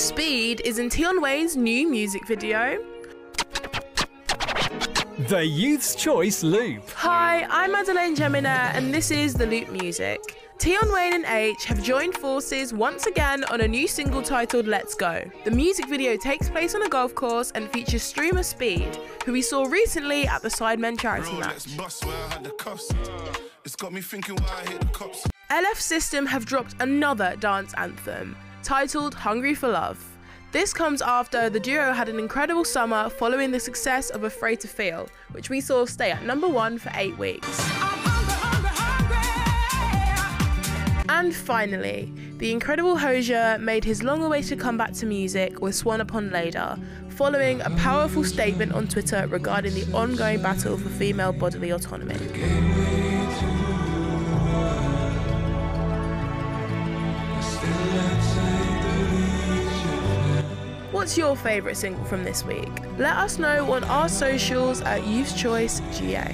Speed is in Tion Wayne's new music video. The Youth's Choice Loop. Hi, I'm Madeleine Gemina, and this is The Loop Music. Tion Wayne and H have joined forces once again on a new single titled Let's Go. The music video takes place on a golf course and features streamer Speed, who we saw recently at the Sidemen charity match. LF System have dropped another dance anthem titled Hungry for Love. This comes after the duo had an incredible summer following the success of Afraid to Feel, which we saw stay at number one for eight weeks. And finally, the incredible Hozier made his long awaited comeback to music with Swan Upon Leda, following a powerful statement on Twitter regarding the ongoing battle for female bodily autonomy. What's your favourite single from this week? Let us know on our socials at Youth Choice GA.